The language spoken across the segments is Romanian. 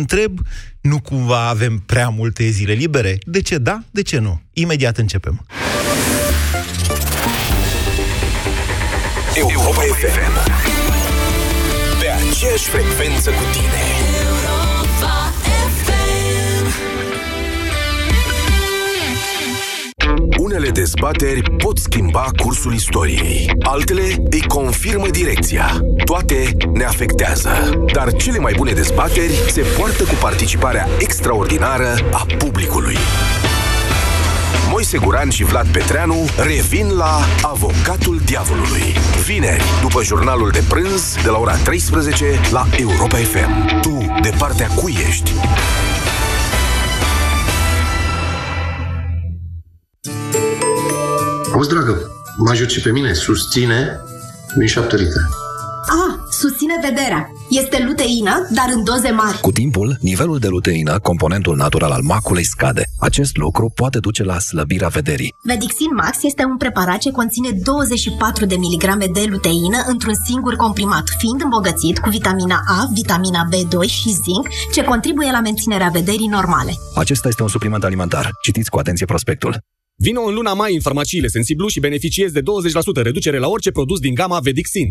Întreb, nu cumva avem prea multe zile libere? De ce da, de ce nu? Imediat începem. Europa FM Pe aceeași frecvență cu tine Unele dezbateri pot schimba cursul istoriei, altele îi confirmă direcția. Toate ne afectează, dar cele mai bune dezbateri se poartă cu participarea extraordinară a publicului. Moise Guran și Vlad Petreanu revin la Avocatul Diavolului. Vineri, după jurnalul de prânz, de la ora 13 la Europa FM. Tu, de partea cui ești? Auzi, dragă, mă ajut și pe mine, susține din șapte litere. Ah, susține vederea. Este luteină, dar în doze mari. Cu timpul, nivelul de luteină, componentul natural al maculei, scade. Acest lucru poate duce la slăbirea vederii. Vedixin Max este un preparat ce conține 24 de miligrame de luteină într-un singur comprimat, fiind îmbogățit cu vitamina A, vitamina B2 și zinc, ce contribuie la menținerea vederii normale. Acesta este un supliment alimentar. Citiți cu atenție prospectul. Vino în luna mai în farmaciile Sensiblu și beneficiezi de 20% reducere la orice produs din gama Vedixin.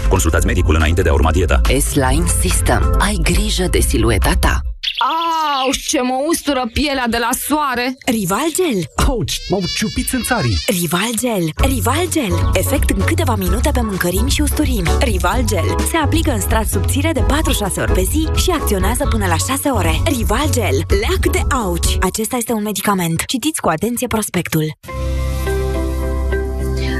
Consultați medicul înainte de a urma dieta. S-Line System. Ai grijă de silueta ta. Auș, ce mă ustură pielea de la soare! Rival Gel. Ouch, m-au ciupit țânțarii. Rival Gel. Rival Gel. Efect în câteva minute pe mâncărimi și usturimi. Rival Gel. Se aplică în strat subțire de 4-6 ori pe zi și acționează până la 6 ore. Rival Gel. Leac de auci. Acesta este un medicament. Citiți cu atenție prospectul.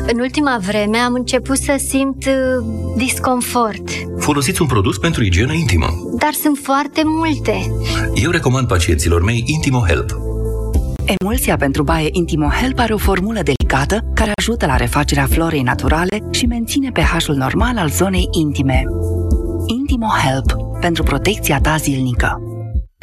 În ultima vreme am început să simt uh, disconfort. Folosiți un produs pentru igienă intimă. Dar sunt foarte multe. Eu recomand pacienților mei Intimo Help. Emulsia pentru baie Intimo Help are o formulă delicată care ajută la refacerea florei naturale și menține pH-ul normal al zonei intime. Intimo Help pentru protecția ta zilnică.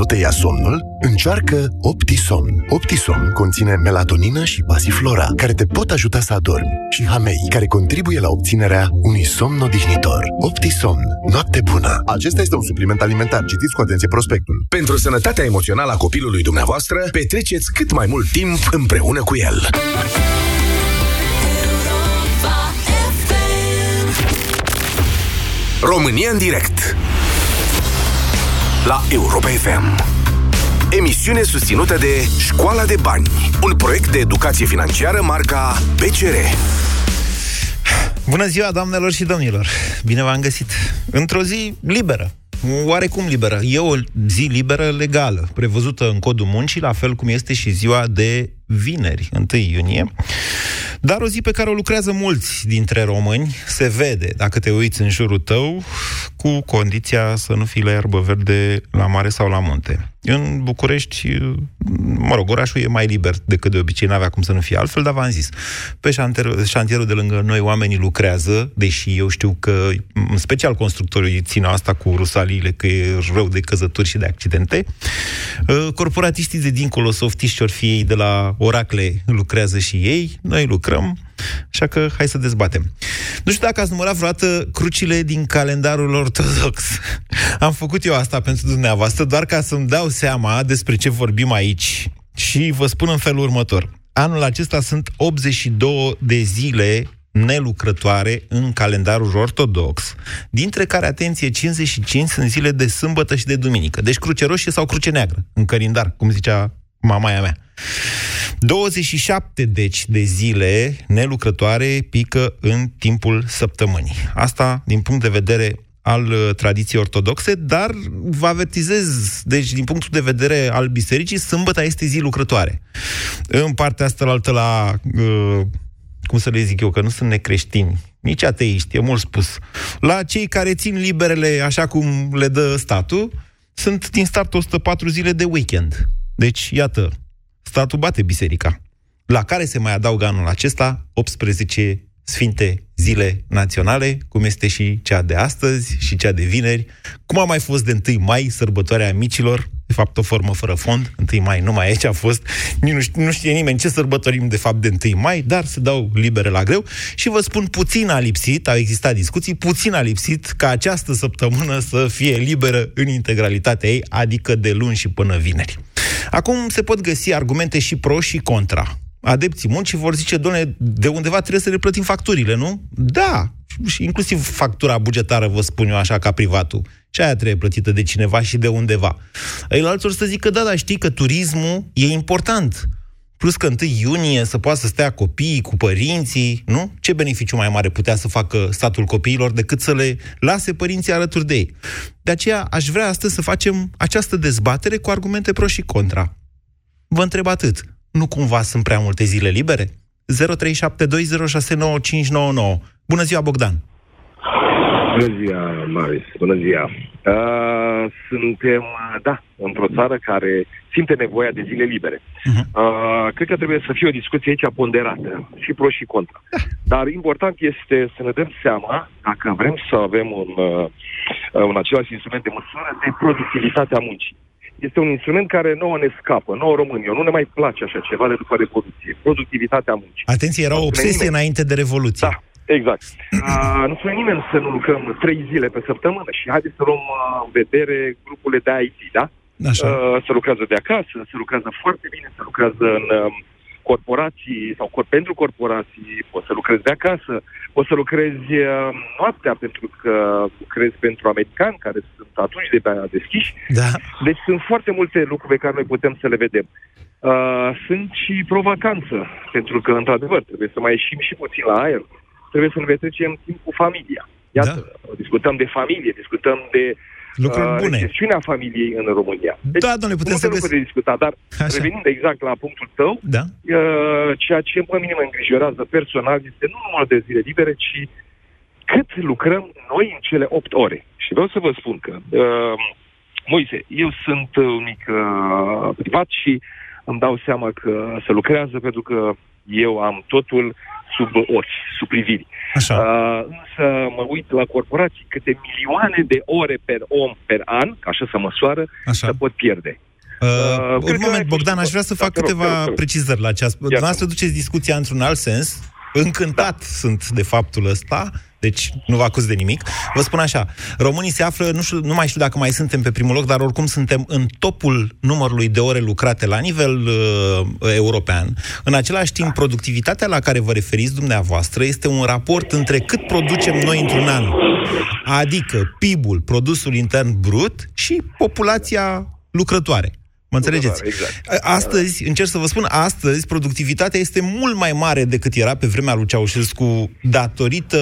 Nu te ia somnul? Încearcă Optisomn. Optisomn conține melatonină și pasiflora, care te pot ajuta să adormi, și hamei, care contribuie la obținerea unui somn odihnitor. Optisomn. Noapte bună. Acesta este un supliment alimentar. Citiți cu atenție prospectul. Pentru sănătatea emoțională a copilului dumneavoastră, petreceți cât mai mult timp împreună cu el. România în direct la Europa FM. Emisiune susținută de Școala de Bani, un proiect de educație financiară marca PCR. Bună ziua, doamnelor și domnilor! Bine v-am găsit! Într-o zi liberă, oarecum liberă. E o zi liberă legală, prevăzută în codul muncii, la fel cum este și ziua de vineri, 1 iunie. Dar o zi pe care o lucrează mulți dintre români, se vede, dacă te uiți în jurul tău, cu condiția să nu fii la iarbă verde la mare sau la munte. În București, mă rog, orașul e mai liber decât de obicei, n-avea cum să nu fie altfel, dar v-am zis, pe șantier, șantierul de lângă noi oamenii lucrează, deși eu știu că, în special constructorii țin asta cu rusaliile, că e rău de căzături și de accidente. Corporatiștii de dincolo, softiști ori fi ei de la Oracle, lucrează și ei, noi lucrăm, așa că hai să dezbatem. Nu știu dacă ați numărat vreodată crucile din calendarul ortodox. Am făcut eu asta pentru dumneavoastră, doar ca să-mi dau seama despre ce vorbim aici. Și vă spun în felul următor. Anul acesta sunt 82 de zile nelucrătoare în calendarul ortodox, dintre care, atenție, 55 sunt zile de sâmbătă și de duminică. Deci cruce roșie sau cruce neagră, în calendar, cum zicea mamaia mea. 27 deci de zile nelucrătoare pică în timpul săptămânii. Asta din punct de vedere al uh, tradiției ortodoxe, dar vă avertizez, deci din punctul de vedere al bisericii, sâmbăta este zi lucrătoare. În partea asta la altă la, uh, cum să le zic eu, că nu sunt necreștini, nici ateiști, e mult spus. La cei care țin liberele așa cum le dă statul, sunt din start 104 zile de weekend. Deci, iată, statul bate biserica. La care se mai adaugă anul acesta 18 sfinte zile naționale, cum este și cea de astăzi și cea de vineri, cum a mai fost de 1 mai, sărbătoarea micilor, de fapt o formă fără fond, 1 mai numai aici a fost, nu știe, nu știe nimeni ce sărbătorim de fapt de 1 mai, dar se dau libere la greu și vă spun, puțin a lipsit, au existat discuții, puțin a lipsit ca această săptămână să fie liberă în integralitatea ei, adică de luni și până vineri. Acum se pot găsi argumente și pro și contra adepții muncii vor zice, doamne, de undeva trebuie să ne plătim facturile, nu? Da, și inclusiv factura bugetară, vă spun eu așa, ca privatul. Și aia trebuie plătită de cineva și de undeva. Ei, alții or să zică, da, da, știi că turismul e important. Plus că 1 iunie să poată să stea copiii cu părinții, nu? Ce beneficiu mai mare putea să facă statul copiilor decât să le lase părinții alături de ei? De aceea aș vrea astăzi să facem această dezbatere cu argumente pro și contra. Vă întreb atât nu cumva sunt prea multe zile libere? 0372069599. Bună ziua, Bogdan! Bună ziua, Marius! Bună ziua! Uh, suntem, da, într-o țară care simte nevoia de zile libere. Uh-huh. Uh, cred că trebuie să fie o discuție aici ponderată, și pro și contra. Da. Dar important este să ne dăm seama, dacă vrem să avem un, uh, un același instrument de măsură, de productivitatea muncii este un instrument care nouă ne scapă, nouă românilor. Nu ne mai place așa ceva de după Revoluție. Productivitatea muncii. Atenție, era o obsesie nimeni. înainte de Revoluție. Da, exact. Uh, nu spune nimeni să nu lucrăm trei zile pe săptămână și haideți să luăm uh, în vedere grupurile de IT, da? Așa. Uh, să lucrează de acasă, să lucrează foarte bine, să lucrează în uh, corporații sau cor- pentru corporații, poți să lucrezi de acasă, poți să lucrezi uh, noaptea pentru că lucrezi pentru americani care sunt atunci de pe deschiși. Da. Deci sunt foarte multe lucruri pe care noi putem să le vedem. Uh, sunt și pro-vacanță, pentru că, într-adevăr, trebuie să mai ieșim și puțin la aer. Trebuie să ne petrecem timp cu familia. Iată, da. discutăm de familie, discutăm de Lucruri uh, bune. Gestiunea familiei în România. Deci, da, domnule, putem să găsim. de discuta, dar Așa. revenind exact la punctul tău, da. uh, ceea ce pe mine mă îngrijorează personal este nu numai de zile libere, ci cât lucrăm noi în cele 8 ore. Și vreau să vă spun că, uh, Moise, eu sunt un mic uh, privat și îmi dau seama că se lucrează pentru că eu am totul sub ochi, sub priviri. Așa. Uh, însă mă uit la corporații câte milioane de ore per om per an, ca așa să măsoară, așa. să pot pierde. Uh, uh, un moment, Bogdan, aș vrea să fac da, câteva rog, rog, precizări la această... Dumneavoastră duceți discuția într-un alt sens. Încântat da. sunt de faptul ăsta deci nu vă acuz de nimic. Vă spun așa, românii se află, nu, știu, nu mai știu dacă mai suntem pe primul loc, dar oricum suntem în topul numărului de ore lucrate la nivel uh, european. În același timp, productivitatea la care vă referiți dumneavoastră este un raport între cât producem noi într-un an, adică PIB-ul, produsul intern brut, și populația lucrătoare. Mă înțelegeți? Exact. Astăzi, încerc să vă spun, astăzi productivitatea este mult mai mare decât era pe vremea lui Ceaușescu datorită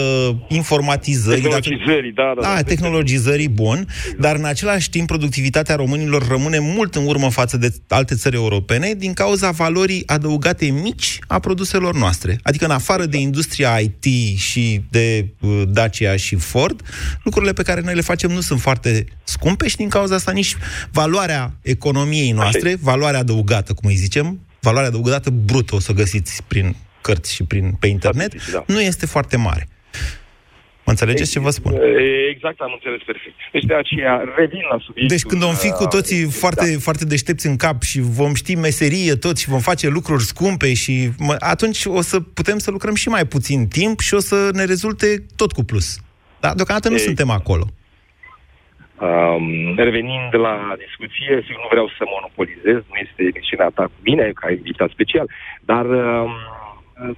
informatizării. Tehnologizării, da, da. Da, da tehnologizării, bun, exact. dar în același timp productivitatea românilor rămâne mult în urmă față de alte țări europene din cauza valorii adăugate mici a produselor noastre. Adică în afară de industria IT și de uh, Dacia și Ford, lucrurile pe care noi le facem nu sunt foarte scumpe și din cauza asta nici valoarea economiei noastre, Așa valoarea adăugată, cum îi zicem, valoarea adăugată brută, o să o găsiți prin cărți și prin, pe internet, da. nu este foarte mare. Mă înțelegeți ce vă spun? Exact, am înțeles perfect. Deci de aceea revin la subiectul... Deci când vom fi cu toții uh, foarte, da. foarte deștepți în cap și vom ști meserie tot și vom face lucruri scumpe și mă, atunci o să putem să lucrăm și mai puțin timp și o să ne rezulte tot cu plus. Dar deocamdată nu Ei. suntem acolo. Um, revenind la discuție, sigur nu vreau să monopolizez, nu este emisiunea ta cu mine, ca invitat special, dar um,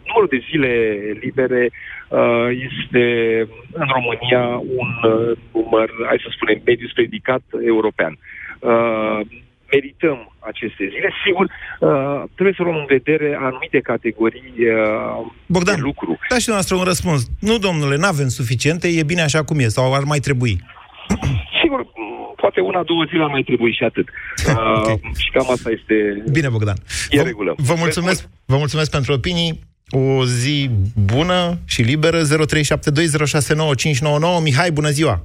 numărul de zile libere uh, este în România un uh, număr, hai să spunem, mediu predicat european. Uh, merităm aceste zile. Sigur, uh, trebuie să luăm în vedere anumite categorii uh, Bogdan, de lucru. da și noastră un răspuns. Nu, domnule, nu avem suficiente, e bine așa cum e, sau ar mai trebui. Sigur, m, poate una, două zile ar mai trebui și atât. Uh, și cam asta este... Bine, Bogdan. E vă, regulă. Vă mulțumesc, vă mulțumesc pentru opinii. O zi bună și liberă. 0372069599. Mihai, bună ziua!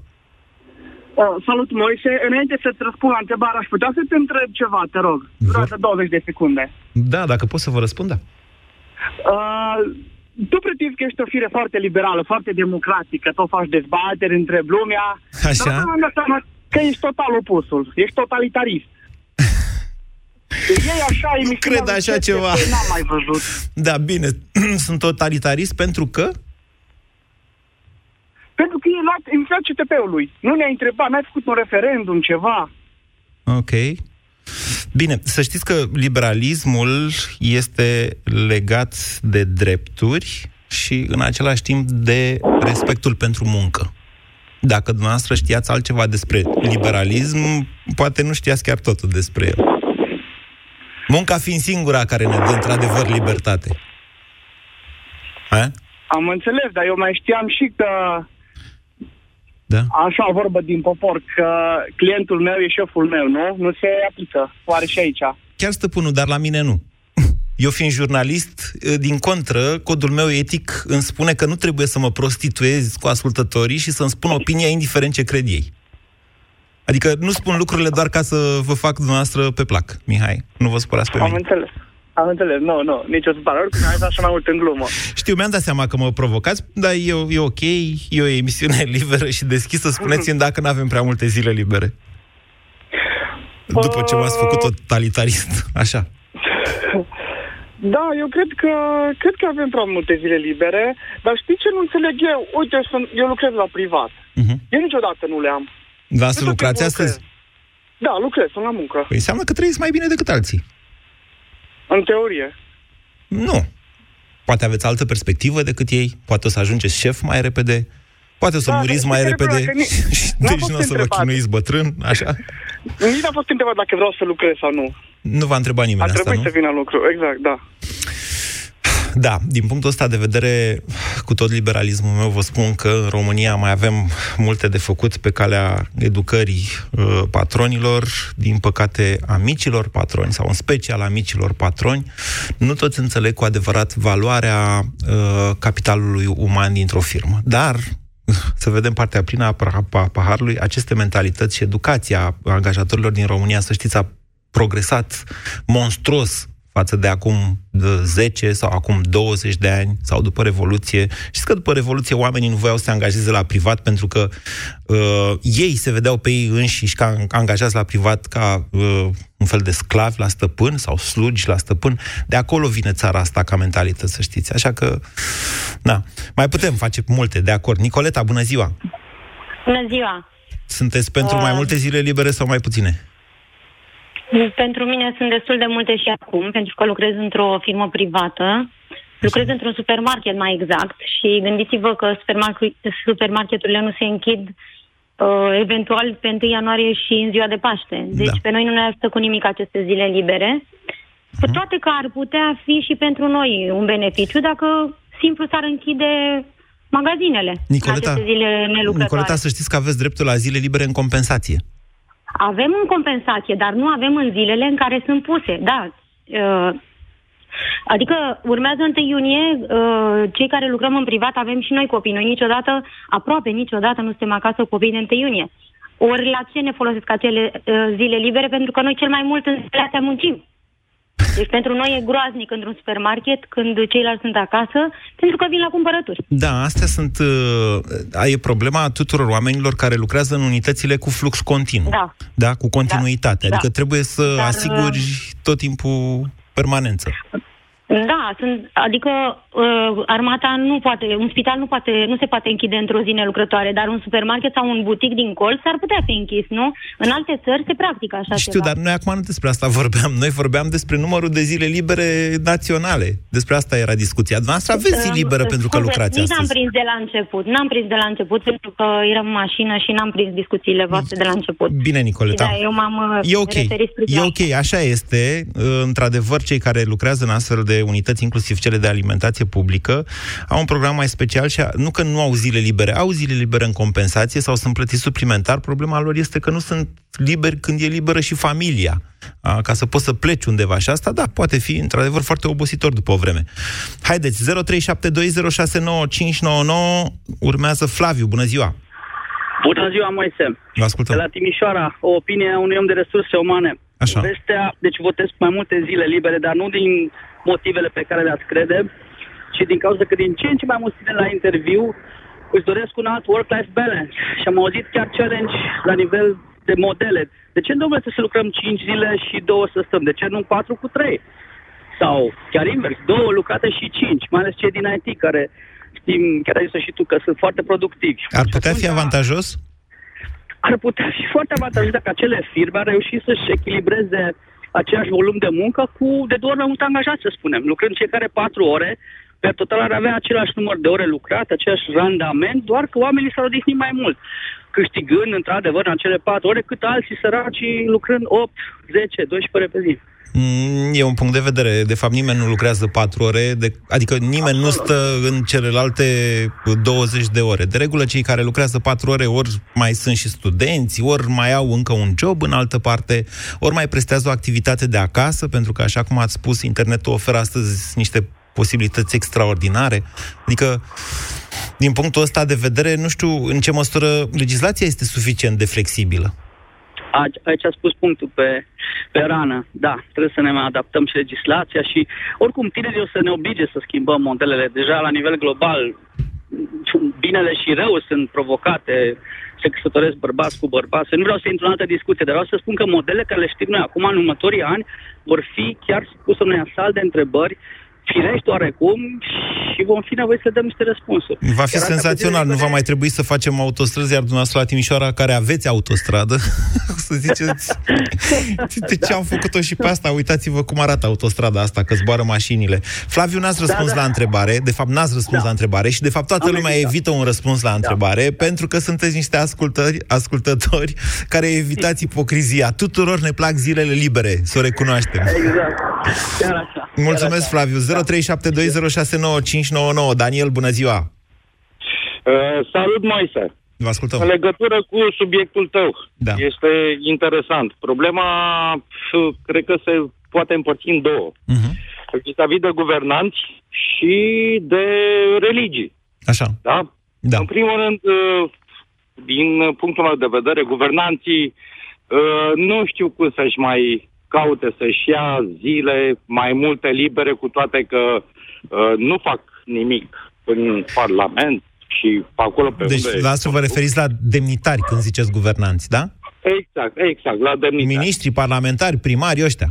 Uh, salut, Moise. Înainte să-ți răspund la întrebare, aș putea să te întreb ceva, te rog. Durează 20 de secunde. Da, dacă pot să vă răspund, da. Uh, tu pretinzi că ești o fire foarte liberală, foarte democratică, tot faci dezbateri între lumea. Așa. Dar mi-am dat seama că ești total opusul. Ești totalitarist. Ei așa, emisiunea Cred așa lui ceva. CTP N-am mai văzut. Da, bine, sunt totalitarist pentru că... Pentru că e luat emisiunea CTP-ului. Nu ne-a întrebat, n-ai făcut un referendum, ceva. Ok. Bine, să știți că liberalismul este legat de drepturi și în același timp de respectul pentru muncă. Dacă dumneavoastră știați altceva despre liberalism, poate nu știați chiar totul despre el. Munca fiind singura care ne dă într-adevăr libertate. A? Am înțeles, dar eu mai știam și că Da. Așa o vorbă din popor, că clientul meu e șeful meu, nu? Nu se aplică. Oare și aici? Chiar stăpânul, dar la mine nu. Eu fiind jurnalist, din contră, codul meu etic îmi spune că nu trebuie să mă prostituez cu ascultătorii și să-mi spun opinia indiferent ce cred ei. Adică nu spun lucrurile doar ca să vă fac dumneavoastră pe plac, Mihai. Nu vă supărați pe Am mine. înțeles. Am înțeles. Nu, nu, nici o supărare. Oricum, ai așa mai mult în glumă. Știu, mi-am dat seama că mă provocați, dar e, e ok, e o emisiune liberă și deschisă. Spuneți-mi dacă nu avem prea multe zile libere. După ce m-ați făcut totalitarist, așa. Da, eu cred că cred că avem prea multe zile libere, dar știi ce nu înțeleg eu? Uite, sunt, eu lucrez la privat. Mhm. Eu niciodată nu le am. Dar să Eu tot lucrați timpul astăzi? lucrez. Da, lucrez, sunt la muncă. Păi înseamnă că trăiți mai bine decât alții. În teorie. Nu. Poate aveți altă perspectivă decât ei, poate o să ajungeți șef mai repede, poate o să Da, muriți dar mai știi care e repede, problema? Că ni- n-am deci fost nu o să vă întrebat. chinuiți bătrân, așa? Nici n-am fost întrebat dacă vreau să lucrez sau nu. Nu v-a întrebat nimeni A asta, trebuit nu? să vin la lucru, exact, da. Da, din punctul ăsta de vedere, cu tot liberalismul meu, vă spun că în România mai avem multe de făcut pe calea educării uh, patronilor, din păcate a micilor patroni, sau în special a micilor patroni. Nu toți înțeleg cu adevărat valoarea uh, capitalului uman dintr-o firmă. Dar să vedem partea plină a pah- a paharului, aceste mentalități și educația angajatorilor din România, să știți, a progresat monstruos față de acum de 10 sau acum 20 de ani sau după Revoluție. Știți că după Revoluție oamenii nu voiau să se angajeze la privat pentru că uh, ei se vedeau pe ei înșiși ca angajați la privat ca uh, un fel de sclavi la stăpân sau slugi la stăpân. De acolo vine țara asta ca mentalitate, să știți. Așa că, da, mai putem face multe, de acord. Nicoleta, bună ziua! Bună ziua! Sunteți pentru Uh. mai multe zile libere sau mai puține? Pentru mine sunt destul de multe și acum, pentru că lucrez într-o firmă privată. Lucrez într-un supermarket mai exact și gândiți-vă că supermarket, supermarketurile nu se închid uh, eventual pe 1 ianuarie și în ziua de Paște. Deci pe noi nu ne ajută cu nimic aceste zile libere. Cu toate că ar putea fi și pentru noi un beneficiu dacă simplu s-ar închide magazinele Nicoleta, în aceste zile nelucrătoare. Nicoleta, să știți că aveți dreptul la zile libere în compensație. Avem în compensație, dar nu avem în zilele în care sunt puse. Da. Uh, Adică urmează 1 iunie, uh, cei care lucrăm în privat avem și noi copii. Noi niciodată, aproape niciodată nu suntem acasă cu copii de 1 iunie. Ori la ce ne folosesc acele uh, zile libere? Pentru că noi cel mai mult în zilele astea muncim. Deci pentru noi e groaznic într-un supermarket când ceilalți sunt acasă, pentru că vin la cumpărături. Da, astea sunt... Uh, e problema tuturor oamenilor care lucrează în unitățile cu flux continuu. Da. Da, cu continuitate. Da. Adică trebuie să Dar, asiguri tot timpul permanență. Da, sunt, adică uh, armata nu poate, un spital nu poate, nu se poate închide într-o zi nelucrătoare, dar un supermarket sau un butic din colț ar putea fi închis, nu? În alte țări se practică așa Știu, ceva. dar noi acum nu despre asta vorbeam. Noi vorbeam despre numărul de zile libere naționale. Despre asta era discuția. Dumneavoastră aveți zi Uh, liberă pentru că scuze, lucrați nici n-am astăzi. prins de la început. N-am prins de la început pentru că eram în mașină și n-am prins discuțiile voastre de la început. Bine, Și Nicoleta. da, eu m-am uh, E ok, referit spre e ok, așa este. Uh, Într-adevăr, cei care lucrează în astfel de unități, inclusiv cele de alimentație publică, au un program mai special și a- nu că nu au zile libere, au zile libere în compensație sau sunt plătiți suplimentar. Problema lor este că nu sunt liberi când e liberă și familia. A, Ca să poți să pleci undeva și asta, da, poate fi într-adevăr foarte obositor după o vreme. Haideți, 0372069599 urmează Flaviu, bună ziua! Bună ziua, Moise. Vă ascultăm. De la Timișoara, o opinie a unui om de resurse umane. Așa. Vestea, deci votez mai multe zile libere, dar nu din motivele pe care le-ați crede, ci din cauza că din ce în ce mai mulți tineri la interviu își doresc un alt work-life balance. Și am auzit chiar challenge la nivel de modele. De ce nu să lucrăm 5 zile și două să stăm? De ce nu 4 cu 3? Sau chiar invers, două lucrate și cinci, mai ales cei din IT care știm, chiar ai zis și tu, că sunt foarte productivi. Ar putea fi avantajos? ar putea fi foarte avantajos dacă acele firme ar reuși să-și echilibreze aceeași volum de muncă cu de două ori mai mult angajat, să spunem. Lucrând fiecare patru ore, pe total ar avea același număr de ore lucrate, același randament, doar că oamenii s-ar odihni mai mult, câștigând, într-adevăr, în acele patru ore, cât alții săraci lucrând 8, 10, 12 ore pe zi. Mm, E un punct de vedere. De fapt, nimeni nu lucrează 4 ore, de, adică nimeni nu stă în celelalte 20 de ore. De regulă, cei care lucrează 4 ore ori mai sunt și studenți, ori mai au încă un job în altă parte, ori mai prestează o activitate de acasă, pentru că, așa cum ați spus, internetul oferă astăzi niște posibilități extraordinare. Adică, din punctul ăsta de vedere, nu știu în ce măsură legislația este suficient de flexibilă. Aici, aici a spus punctul pe, pe rană. Da, trebuie să ne mai adaptăm și legislația și oricum tinerii o să ne oblige să schimbăm modelele. Deja la nivel global binele și rău sunt provocate, se căsătoresc bărbați cu bărbați. Nu vreau să intru în altă discuție, dar vreau să spun că modelele care le știm noi acum în următorii ani vor fi chiar supuse unui asalt de întrebări firești oarecum și vom fi nevoiți să dăm niște răspunsuri. Va fi Iar asta senzațional, nu va mai trebui să facem autostrăzi, iar dumneavoastră la Timișoara, care aveți autostradă, să ziceți, de ce am făcut-o și pe asta? Uitați-vă cum arată autostrada asta, că zboară mașinile. Flaviu, n-ați răspuns da. la întrebare, de fapt n-ați răspuns la întrebare și de fapt toată Am lumea evitat. evită un răspuns la întrebare, pentru că sunteți niște ascultări, ascultători care evitați ipocrizia. Tuturor ne plac zilele libere, să o recunoaștem. Exact. Chiar așa. Mulțumesc, Flaviu. 0372069599. Daniel, bună ziua! Uh, salut, Moise! Vă ascultăm. În legătură cu subiectul tău, Da. este interesant. Problema, f- cred că se poate împărți în două. Uh-huh. Vis-a-vis de guvernanți și de religii. Așa. Da? Da. În primul rând, uh, din punctul meu de vedere, guvernanții uh, nu știu cum să-și mai caute să-și ia zile mai multe libere, cu toate că uh, nu fac nimic în Parlament și acolo pe Deci, unde... la asta vă referiți la demnitari când ziceți guvernanți, da? Exact, exact, la demnitari. Ministrii, parlamentari, primari, ăștia.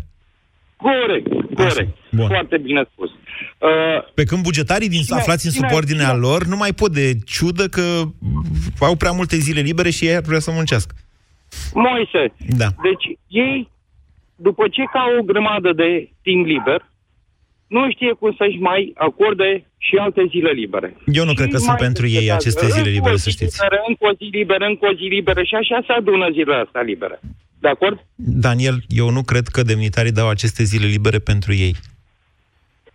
Corect, corect. Bun. Foarte bine spus. Uh, Pe când bugetarii din, Cine- aflați în cine- subordinea cine- lor nu mai pot de ciudă că au prea multe zile libere și ei ar vrea să muncească. Moise, Da. deci ei, după ce ca o grămadă de timp liber, nu știe cum să-și mai acorde și alte zile libere. Eu nu cred că Și sunt mai pentru ei discutează aceste zile încă libere, o să zi știți. Liberă, încă o zi liberă, încă o zi liberă și așa se adună zilele astea libere. De acord? Daniel, eu nu cred că demnitarii dau aceste zile libere pentru ei.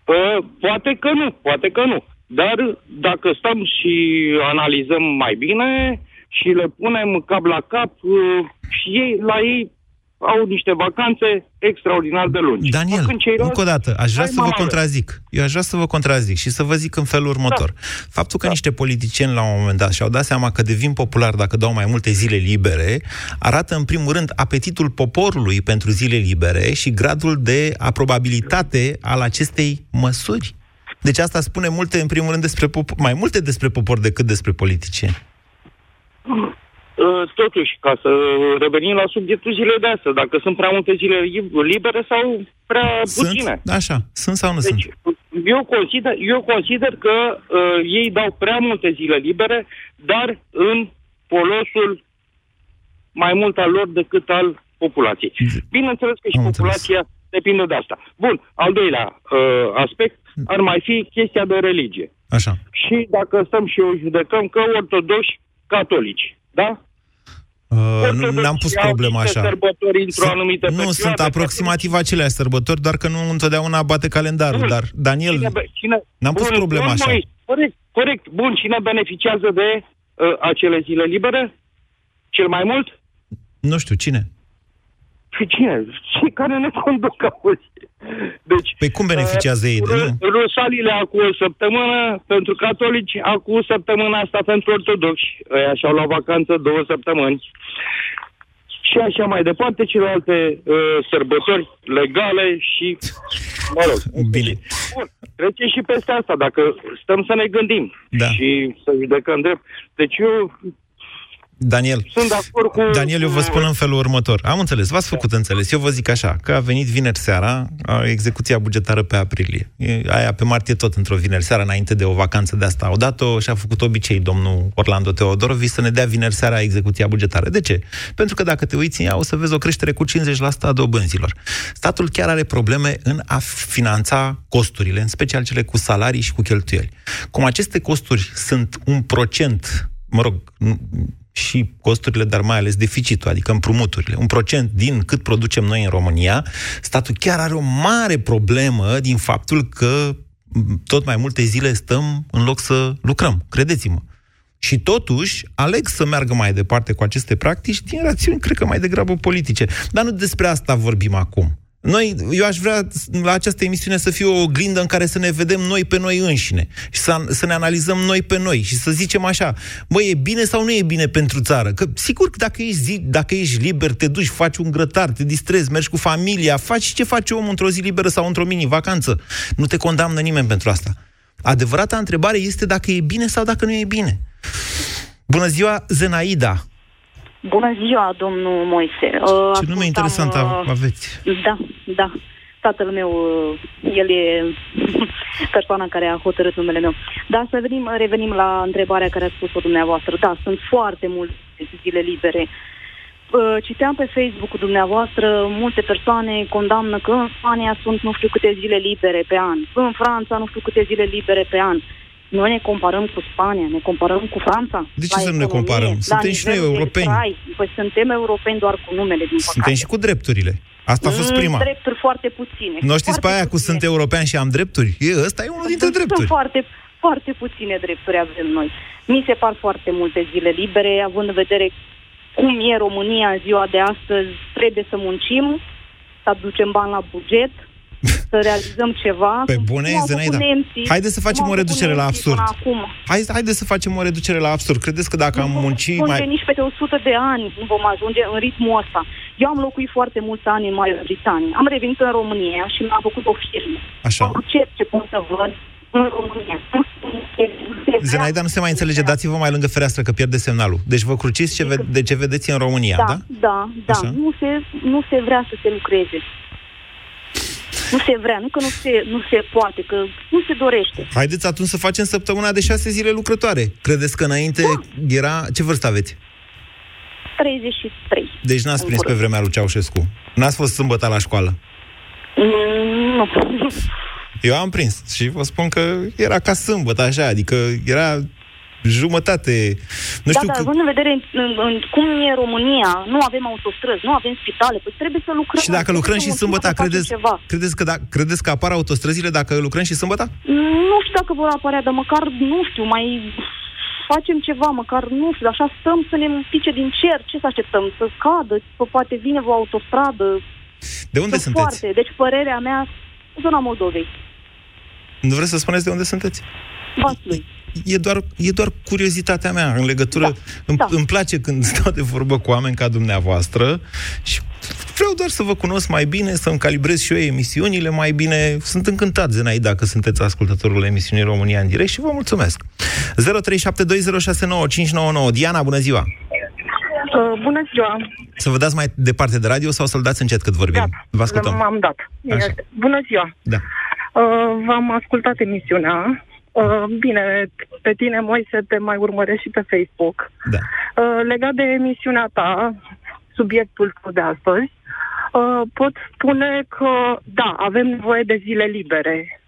Uh, poate că nu, poate că nu. Dar dacă stăm și analizăm mai bine și le punem cap la cap, uh, și ei, la ei au niște vacanțe extraordinar de lungi. Daniel, Când ceilalți- încă o dată, aș vrea Hai, să vă mama mea. contrazic. Eu aș vrea să vă contrazic și să vă zic în felul următor. Faptul că niște politicieni la un moment dat și-au dat seama că devin popular dacă dau mai multe zile libere, arată în primul rând apetitul poporului pentru zile libere și gradul de aprobabilitate al acestei măsuri. Deci asta spune multe, în primul rând, despre popor, mai multe despre popor decât despre politicieni. Uh, totuși, ca să revenim la subiectul zilei de astăzi, dacă sunt prea multe zile libere sau prea Sunt? puține. Așa. Sunt sau nu Deci, sunt? eu consider, eu consider că uh, ei dau prea multe zile libere, dar în folosul mai mult al lor decât al populației. Bineînțeles că și Am înțeles. populația depinde de asta. Bun, al doilea uh, aspect ar mai fi chestia de religie. Așa. Și dacă stăm și o judecăm că ortodoxi catolici, da? Uh, nu n-am pus Au problema niște așa. sărbători într-o Sunt- anumită nu, perioadă, sunt aproximativ aceleași sărbători, doar că nu întotdeauna bate calendarul. Dar, Daniel, Cine, be- cine, n-am pus bun, problema bun, așa. Moise, Corect, corect. Bun, cine beneficiază de uh, acele zile libere? Cel mai mult? nu știu, cine? Și cine? Cei care ne conduc auzi. Deci, Păi cum beneficiază ei de nu? Rusalile acum o săptămână pentru catolici, acum săptămâna asta pentru ortodoxi. Ăia și-au luat vacanță două săptămâni. Și așa mai departe, celelalte uh, sărbători legale și, mă rog, Bine. Bun, trece și peste asta, dacă stăm să ne gândim Da. și să judecăm drept. Deci eu Daniel, sunt de acord cu... Daniel, eu vă spun în felul următor. Am înțeles, v-ați făcut înțeles. Eu vă zic așa, că a venit vineri seara, a, execuția bugetară pe aprilie. E, Aia pe martie tot într-o vineri seara, înainte de o vacanță de asta. Odată și-a făcut obicei domnul Orlando Teodorovici să ne dea vineri seara execuția bugetară. De ce? Pentru că dacă te uiți în ea, o să vezi o creștere cu 50% a dobânzilor. Statul chiar are probleme în a finanța costurile, în special cele cu salarii și cu cheltuieli. Cum aceste costuri sunt un procent, mă rog, și costurile, dar mai ales deficitul, adică împrumuturile, un procent din cât producem noi în România, statul chiar are o mare problemă din faptul că m, tot mai multe zile stăm în loc să lucrăm, credeți-mă. Și totuși aleg să meargă mai departe cu aceste practici din rațiuni, cred că mai degrabă politice. Dar nu despre asta vorbim acum. Noi, eu aș vrea la această emisiune să fie o oglindă în care să ne vedem noi pe noi înșine și să, să ne analizăm noi pe noi și să zicem așa, băi, e bine sau nu e bine pentru țară? Că sigur că dacă ești, zi, dacă ești liber, te duci, faci un grătar, te distrezi, mergi cu familia, faci ce face omul într-o zi liberă sau într-o mini-vacanță. Nu te condamnă nimeni pentru asta. Adevărata întrebare este dacă e bine sau dacă nu e bine. Bună ziua, Zenaida! Bună ziua, domnul Moise. Uh, Ce ascultam, nume interesant uh, aveți. Da, da. Tatăl meu, uh, el e persoana care a hotărât numele meu. Dar să venim, revenim la întrebarea care a spus-o dumneavoastră. Da, sunt foarte multe zile libere. Uh, Citeam pe Facebook-ul dumneavoastră, multe persoane condamnă că în Spania sunt nu știu câte zile libere pe an, în Franța nu știu câte zile libere pe an. Noi ne comparăm cu Spania, ne comparăm cu Franța. De ce la să nu ne economie, comparăm? la Suntem și noi nivelul de europeni. trai. Păi suntem europeni doar cu numele, din păcate. Suntem și cu drepturile. Asta a fost Mm, prima. Drepturi foarte puține. Nu știți pe Foarte aia cu sunt european și am drepturi? E, ăsta e unul dintre sunt, drepturi. Sunt foarte, foarte puține drepturi avem noi. Mi se par foarte multe zile libere, având în vedere cum e România în ziua de astăzi, trebuie să muncim, să aducem bani la buget, să realizăm ceva. Pe bune, Cum au făcut Zenaida. nemții, Haideți să facem cum o au făcut reducere la nemții absurd. până Acum. Hai, haideți să facem o reducere la absurd. Credeți că dacă am muncit Ajunge mai... nici peste 100 de ani nu vom ajunge în ritmul ăsta. Eu am locuit foarte mulți ani în Marea Britanie. Am revenit în România și mi-am făcut o firmă. Așa. Ce, ce pot să văd în România? Zenaida nu se mai înțelege, dați-vă mai lângă fereastră că pierde semnalul. Deci vă cruciți ce ve- de ce vedeți în România, da? Da, da, da. Așa. Nu se, nu se vrea să se lucreze. Nu se vrea, nu că nu se, nu se poate, că nu se dorește. Haideți atunci să facem săptămâna de șase zile lucrătoare. Credeți că înainte Da. era... Ce vârstă aveți? 33. Deci n-ați prins pe vremea lui Ceaușescu. N-ați fost sâmbătă la școală. Mm, Nu. Eu am prins și vă spun că era ca sâmbătă, așa, adică era jumătate... Nu da, știu dar că... având în vedere în, în, cum e România, nu avem autostrăzi, nu avem spitale, păi trebuie să lucrăm. Și dacă lucrăm și trebuie să sâmbătă, muncim, să facem credeți, Ceva. credeți, că da, credeți că apar autostrăzile dacă lucrăm și sâmbătă? Nu știu dacă vor apărea, dar măcar, nu știu, mai facem ceva, măcar, nu știu, așa stăm să ne pice din cer, ce să așteptăm, să cadă, că poate vine o autostradă. De unde Sunt sunteți? Foarte. Deci părerea mea, zona Moldovei, Nu vreți să spuneți de unde sunteți? Vaslui. E doar, e doar curiozitatea mea în legătură... Da, îmi, da. îmi place când stau de vorbă cu oameni ca dumneavoastră și vreau doar să vă cunosc mai bine, să-mi calibrez și eu emisiunile mai bine. Sunt încântat, Zenaida, dacă sunteți ascultătorul emisiunii România în direct și vă mulțumesc. 0372069599 Diana, bună ziua! Uh, bună ziua! Să vă dați mai departe de radio sau să-l dați încet cât vorbim? Gata, Vă ascultăm. M-am dat. Așa. Este. Bună ziua! Da. Uh, v-am ascultat emisiunea. Uh, bine, pe tine, Moise, te mai urmăresc și pe Facebook. Da. Uh, legat de emisiunea ta, subiectul tău de astăzi, uh, pot spune că, da, avem nevoie de zile libere.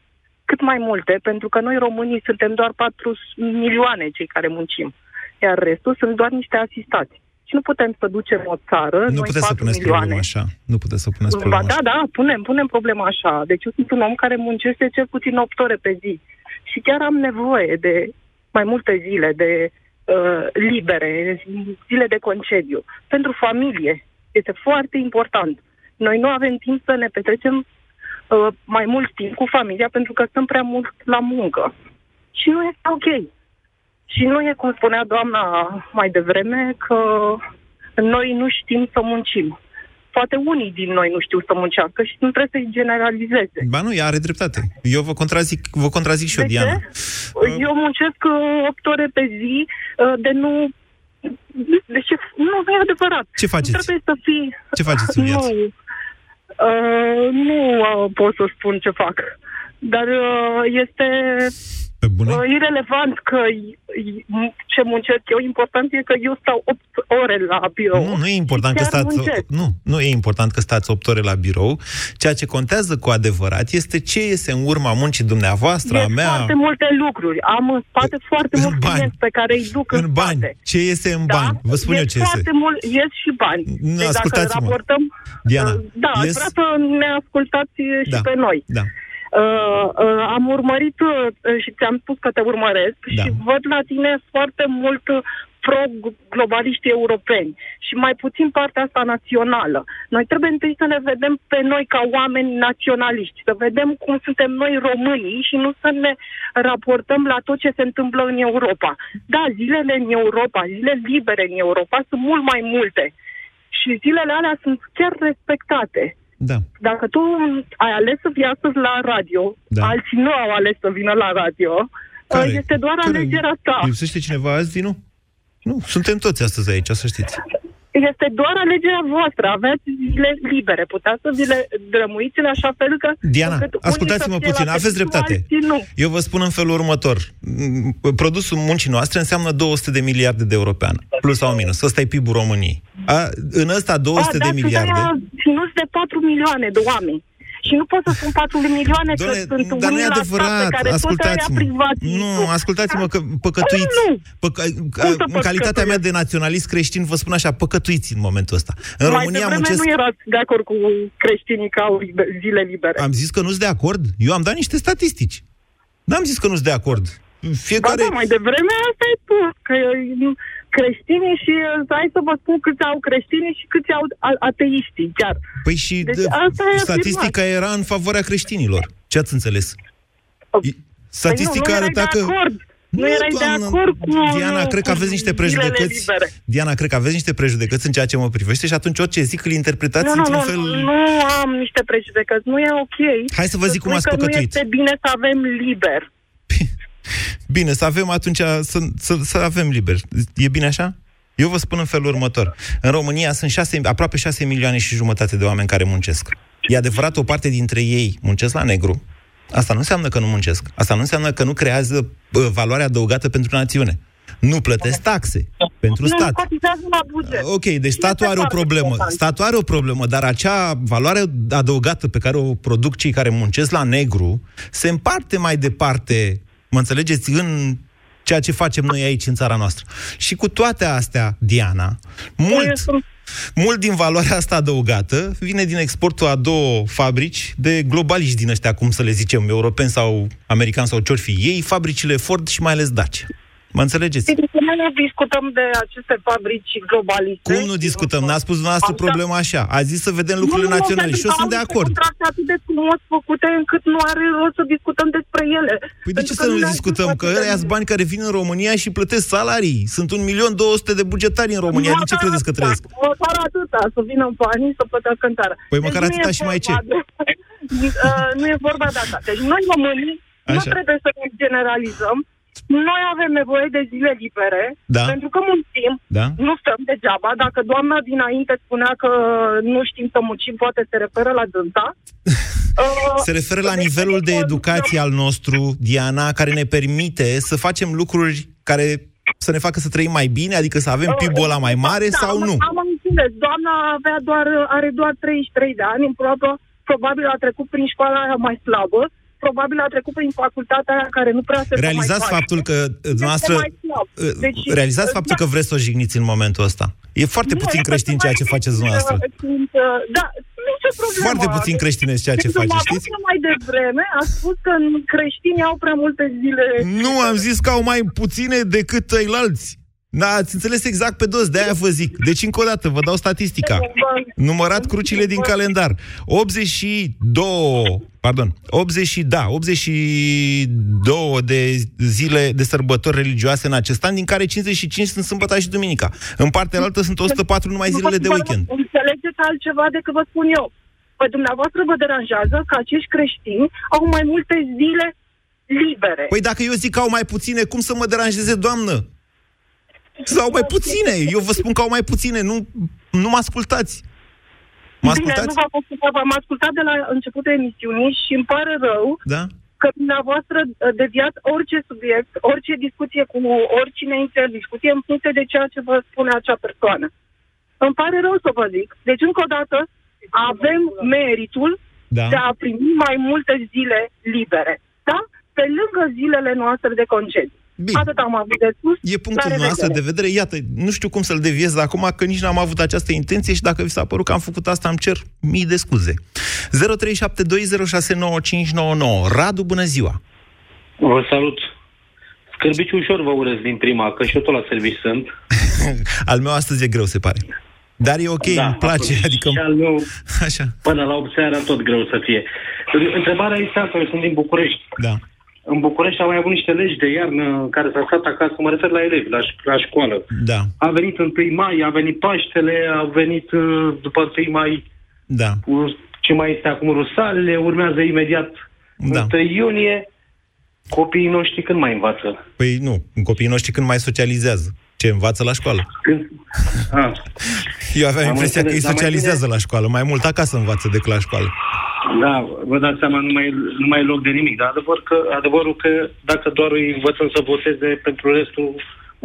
Cât mai multe, pentru că noi românii suntem doar 4 milioane cei care muncim. Iar restul sunt doar niște asistați. Și nu putem să ducem o țară, Nu noi puteți să 4 puneți milioane. problema așa. Nu puteți să puneți Ba, problema da, așa. da, punem, punem problema așa. Deci eu sunt un om care muncește cel puțin 8 ore pe zi. Și chiar am nevoie de mai multe zile de uh, libere, zile de concediu. Pentru familie este foarte important. Noi nu avem timp să ne petrecem uh, mai mult timp cu familia pentru că stăm prea mult la muncă. Și nu este ok. Și nu e cum spunea doamna mai devreme că noi nu știm să muncim. Poate unii din noi nu știu să muncească și nu trebuie să-i generalizeze. Ba nu, ea are dreptate. Eu vă contrazic, vă contrazic și eu, De Diana. ce? Eu muncesc uh, 8 ore pe zi uh, de nu... Deci nu, nu e adevărat. Ce faceți? Nu trebuie să fii... Ce faceți în viață? Nu, uh, nu uh, pot să spun ce fac. Dar uh, este Pe bune? uh, irelevant că i- i- ce muncesc eu. Important e că eu stau 8 ore la birou. Nu, nu e important că și chiar stați muncesc. nu, nu e important că stați 8 ore la birou. Ceea ce contează cu adevărat este ce iese în urma muncii dumneavoastră, a Ies mea, foarte multe lucruri. Am în spate foarte în mulți bani. clienți pe care îi duc în, în bani. spate. Ce iese în bani? Vă spun eu ies ce iese. foarte mult, ies și bani. Nu, deci dacă ascultați-mă. raportăm... Diana, uh, Da, aș ies- vrea să ne ascultați uh, și Da. pe noi. Da. Uh, uh, am urmărit uh, și ți-am spus că te urmăresc Da. și văd la tine foarte mult uh, pro-globaliști europeni și mai puțin partea asta națională. Noi trebuie întâi să ne vedem pe noi ca oameni naționaliști, să vedem cum suntem noi românii și nu să ne raportăm la tot ce se întâmplă în Europa. Da, zilele în Europa, zile libere în Europa sunt mult mai multe și zilele alea sunt chiar respectate. Da. Dacă tu ai ales să fii astăzi la radio, Da. alții nu au ales să vină la radio, Care? este doar Care? alegerea ta. Lipsește cineva azi, Dinu? Nu, suntem toți astăzi aici, să știți. Este doar alegerea voastră. Aveți zile libere. Puteți să vi le drămuiți în așa fel că... Diana, încât unii ascultați-mă să fie puțin, la aveți serviciu, dreptate. alții Nu. Eu vă spun în felul următor. Mm, Produsul muncii noastre înseamnă 200 de miliarde de euro pe an, plus sau minus. Ăsta e PIB-ul României. A, în ăsta 200 A, de dar miliarde... sunt ținuți de 4 milioane de oameni. Și nu pot să spun 4 milioane că Doamne, sunt dar nu unii e la stat adevărat, pe care tot aia ascultați-mă. privați. Nu, ascultați-mă că păcătuiți. Nu, Păcă, Cum să în calitatea mea de naționalist creștin, vă spun așa, păcătuiți în momentul ăsta. În Mai România devreme muncesc... nu erați de acord cu creștinii că au libe- zile libere. Am zis că nu sunt de acord? Eu am dat niște statistici. N-am zis că nu sunt de acord. Fiecare... Ba da, mai devreme asta e tu, că uh, creștinii și uh, hai să vă spun câți au creștinii și câți au a- ateiștii chiar. Păi și Deci de, asta e statistica afirmat. era în favoarea creștinilor. Ce ați înțeles? I- Statistica păi nu, nu arăta erai că... de acord. Nu, erai de doamnă, acord cu Diana, cred că cu aveți niște zilele prejudecăți. libere. Diana, cred că aveți niște prejudecăți în ceea ce mă privește și atunci orice zic îl interpretați Nu, nu, într-un nu, fel... nu am niște prejudecăți. Nu e ok. Hai să vă zic cum spui ați că nu păcătuit. este bine să avem liber. Bine, să avem atunci, să, să, să avem liber. E bine așa? Eu vă spun în felul următor. În România sunt șase, aproape 6 milioane și jumătate de oameni care muncesc. E adevărat, o parte dintre ei muncesc la negru. Asta nu înseamnă că nu muncesc. Asta nu înseamnă că nu creează bă, valoare adăugată pentru națiune. Nu plătesc taxe pentru nu stat. cotizează la buget. Ok, deci statul are o foarte problemă. important. Statul are o problemă, dar acea valoare adăugată pe care o produc cei care muncesc la negru se împarte mai departe, mă înțelegeți, în ceea ce facem noi aici în țara noastră. Și cu toate astea, Diana, mult, mult din valoarea asta adăugată vine din exportul a două fabrici de globaliști din ăștia, cum să le zicem, europeni sau americani sau ce fi ei, fabricile Ford și mai ales Dacia. Mă înțelegeți? Noi nu discutăm de aceste fabrici globaliste. Cum nu discutăm? N-a spus dumneavoastră problema așa. A zis să vedem lucrurile Nu, nu, naționale pentru și eu că sunt au de niște acord. contracte atât de frumos făcute încât nu are rost să discutăm despre ele. Păi de ce să nu le discutăm? Că ăia sunt bani care vin în România și plătesc salarii. Sunt un milion două sute de bugetari în România. Din ce credeți că trăiesc? Măcar atâta, să vină în banii să plătească în țară. Păi măcar nu atâta e și mai ce? vorba de- Uh, nu e vorba de asta. Deci noi românii nu Așa. trebuie să ne generalizăm. Noi avem nevoie de zile libere, Da. pentru că muncim, Da? nu stăm degeaba. Dacă doamna dinainte spunea că nu știm să muncim, poate se referă la dânsa. Uh, Se referă la nivelul de educație al nostru, Diana, care ne permite să facem lucruri care să ne facă să trăim mai bine, adică să avem PIB-ul ăla mai mare da, sau am, nu? Am înțeles. Doamna avea doar, are doar 33 de ani, probabil, probabil a trecut prin școala aia mai slabă, probabil a trecut prin facultatea aia care nu prea se Realizați mai faptul că dumneavoastră mai slab. Deci, realizați faptul că vreți să o jigniți în momentul ăsta. E foarte Nu, puțin este creștin ceea ce faceți dumneavoastră. Sunt, uh, da, nicio problemă. Foarte puțin creștinesc ceea ce Deci, faceți, dumneavoastră știți? mai devreme a spus că creștinii au prea multe zile. Nu, am zis că au mai puține decât ceilalți. Da, ați înțeles exact pe dos, de-aia vă zic. Deci, încă o dată, vă dau statistica. Numărat crucile din calendar. 82, pardon, 80, da, 82 de zile de sărbători religioase în acest an, din care 55 sunt sâmbătă și duminica. În partea altă sunt 104 numai zilele de weekend. Înțelegeți altceva decât vă spun eu. Păi dumneavoastră vă deranjează că acești creștini au mai multe zile libere. Păi dacă eu zic că au mai puține, cum să mă deranjeze, doamnă? Sau mai puține. Eu vă spun că au mai puține. Nu, nu mă ascultați. Mă Bine, ascultați? nu v-am ascultat, v-am ascultat de la începutul emisiunii și îmi pare rău Da? că dumneavoastră uh, deviați orice subiect, orice discuție cu oricine intră în discuție în funcție de ceea ce vă spune acea persoană. Îmi pare rău să vă zic. Deci, încă o dată, avem meritul da. de a primi mai multe zile libere. Da? Pe lângă zilele noastre de concediu. Bine. Atât am avut de spus. E punctul La noastră revedere. de vedere. Iată, nu știu cum să-l deviez de acum, că nici n-am avut această intenție și dacă vi s-a părut că am făcut asta, îmi cer mii de scuze. 0372069599. Radu, bună ziua! Vă salut. Scârbici ușor vă urez din prima, că și eu tot la serviciu sunt. Al meu astăzi e greu, se pare. Dar e ok, Da, îmi place. atunci Adică... Și al meu, Așa. până la 8 seara, tot greu să fie. Întrebarea este asta, eu sunt din București. Da. În București au mai avut niște legi de iarnă care s-au stat acasă, mă refer la elevi, la, ș- la școală. Da. A venit 1 mai, a venit Paștele, a venit uh, după 1 mai Da. cu ce mai este acum Rusalele, urmează imediat Da. 1 iunie. Copiii noștri când mai învață? Păi nu, copiii noștri când mai socializează. Ce, învață la școală? Când... Ah. Eu aveam Am impresia că ei înțeles, dar mai socializează la școală. Mai mult acasă învață decât la școală. Da, vă dați seama, nu mai, nu mai e loc de nimic. Dar adevăr că, adevărul că dacă doar îi învățăm să voteze pentru restul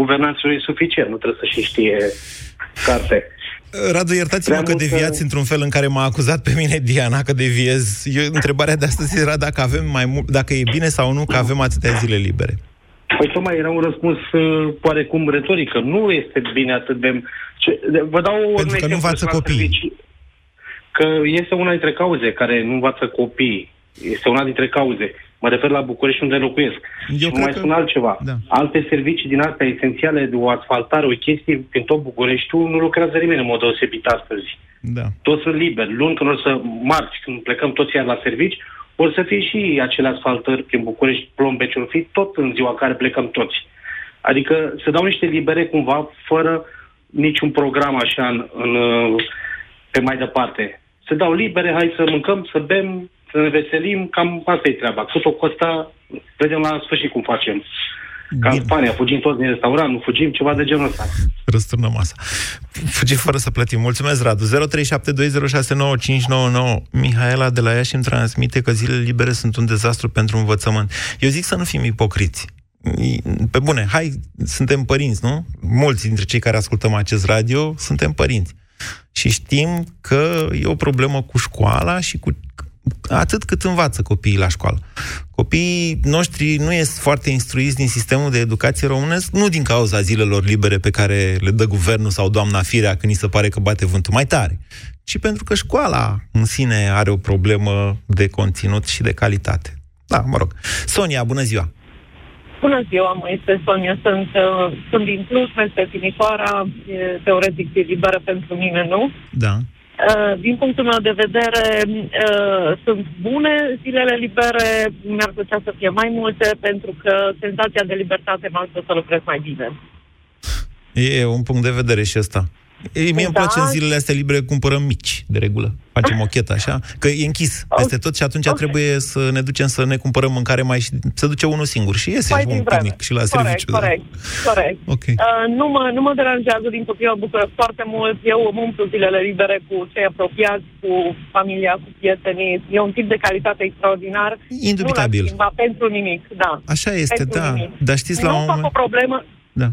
guvernanților e suficient. Nu trebuie să și știe carte. Radu, iertați-mă Prea că multă- deviați într-un fel în care m-a acuzat pe mine Diana că deviez. Eu, întrebarea de astăzi era dacă avem mai mult, dacă e bine sau nu că avem atâtea zile libere. Păi tocmai era un răspuns uh, oarecum retorică. Nu este bine atât de... Ce, de vă dau un Pentru că nu exemplu învață la copiii. servicii. Că este una dintre cauze care nu învață copiii. Este una dintre cauze. Mă refer la București unde locuiesc. Eu și cred mai că- spun altceva. Da. Alte servicii din astea esențiale de o asfaltare, o chestie prin tot Bucureștiul, nu lucrează nimeni în mod deosebit astăzi. Da. Toți sunt liberi. Luni, când o să marți, când plecăm toți iar la servici, o să fie și acele asfaltări prin București, plombeci, o fi tot în ziua care plecăm toți. Adică se dau niște libere cumva fără niciun program așa în, în, uh, pe mai departe. Se dau libere, hai să mâncăm, să bem, să ne veselim, cam asta e treaba. Cât o costă, vedem la sfârșit cum facem. Ca în Spania, fugim toți din restaurant, nu fugim, ceva de genul ăsta. Răsturnăm masa. Fugi fără să plătim. Mulțumesc, Radu. 0372069599. Mihaela de la Iași îmi transmite că zilele libere sunt un dezastru pentru învățământ. Eu zic să nu fim ipocriți. Pe bune, hai, suntem părinți, nu? Mulți dintre cei care ascultăm acest radio suntem părinți. Și știm că e o problemă cu școala și cu atât cât învață copiii la școală. Copiii noștri nu ies foarte instruiți din sistemul de educație românesc, nu din cauza zilelor libere pe care le dă guvernul sau doamna Firea când ni se pare că bate vântul mai tare, ci pentru că școala în sine are o problemă de conținut și de calitate. Da, mă rog. Sonia, bună ziua! Bună ziua, mă este Sonia, sunt, uh, sunt din Cluj, peste Timișoara, e, teoretic e liberă pentru mine, nu? Da. Uh, din punctul meu de vedere, uh, sunt bune zilele libere, mi-ar plăcea să fie mai multe, pentru că senzația de libertate mă ajută să lucrez mai bine. E un punct de vedere și ăsta. Ei, mie îmi Da. place în zilele astea libere, cumpărăm mici, de regulă. Facem o chetă așa, că e închis peste tot și atunci trebuie să ne ducem să ne cumpărăm mâncare mai și se duce unul singur și iese Mai și din un vreme. picnic și la corect, serviciu. da. corect, corect. Ok. Uh, nu, mă, nu mă deranjează, din potrivă, mă bucură foarte mult. Eu îmi umplu zilele libere cu cei apropiați, cu familia, cu prietenii. E un tip de calitate extraordinar. Indubitabil. Nu l-aș schimba pentru nimic, da. Așa este, Pentru da. nimic. Dar știți, la nu un fac moment... o problemă, Da.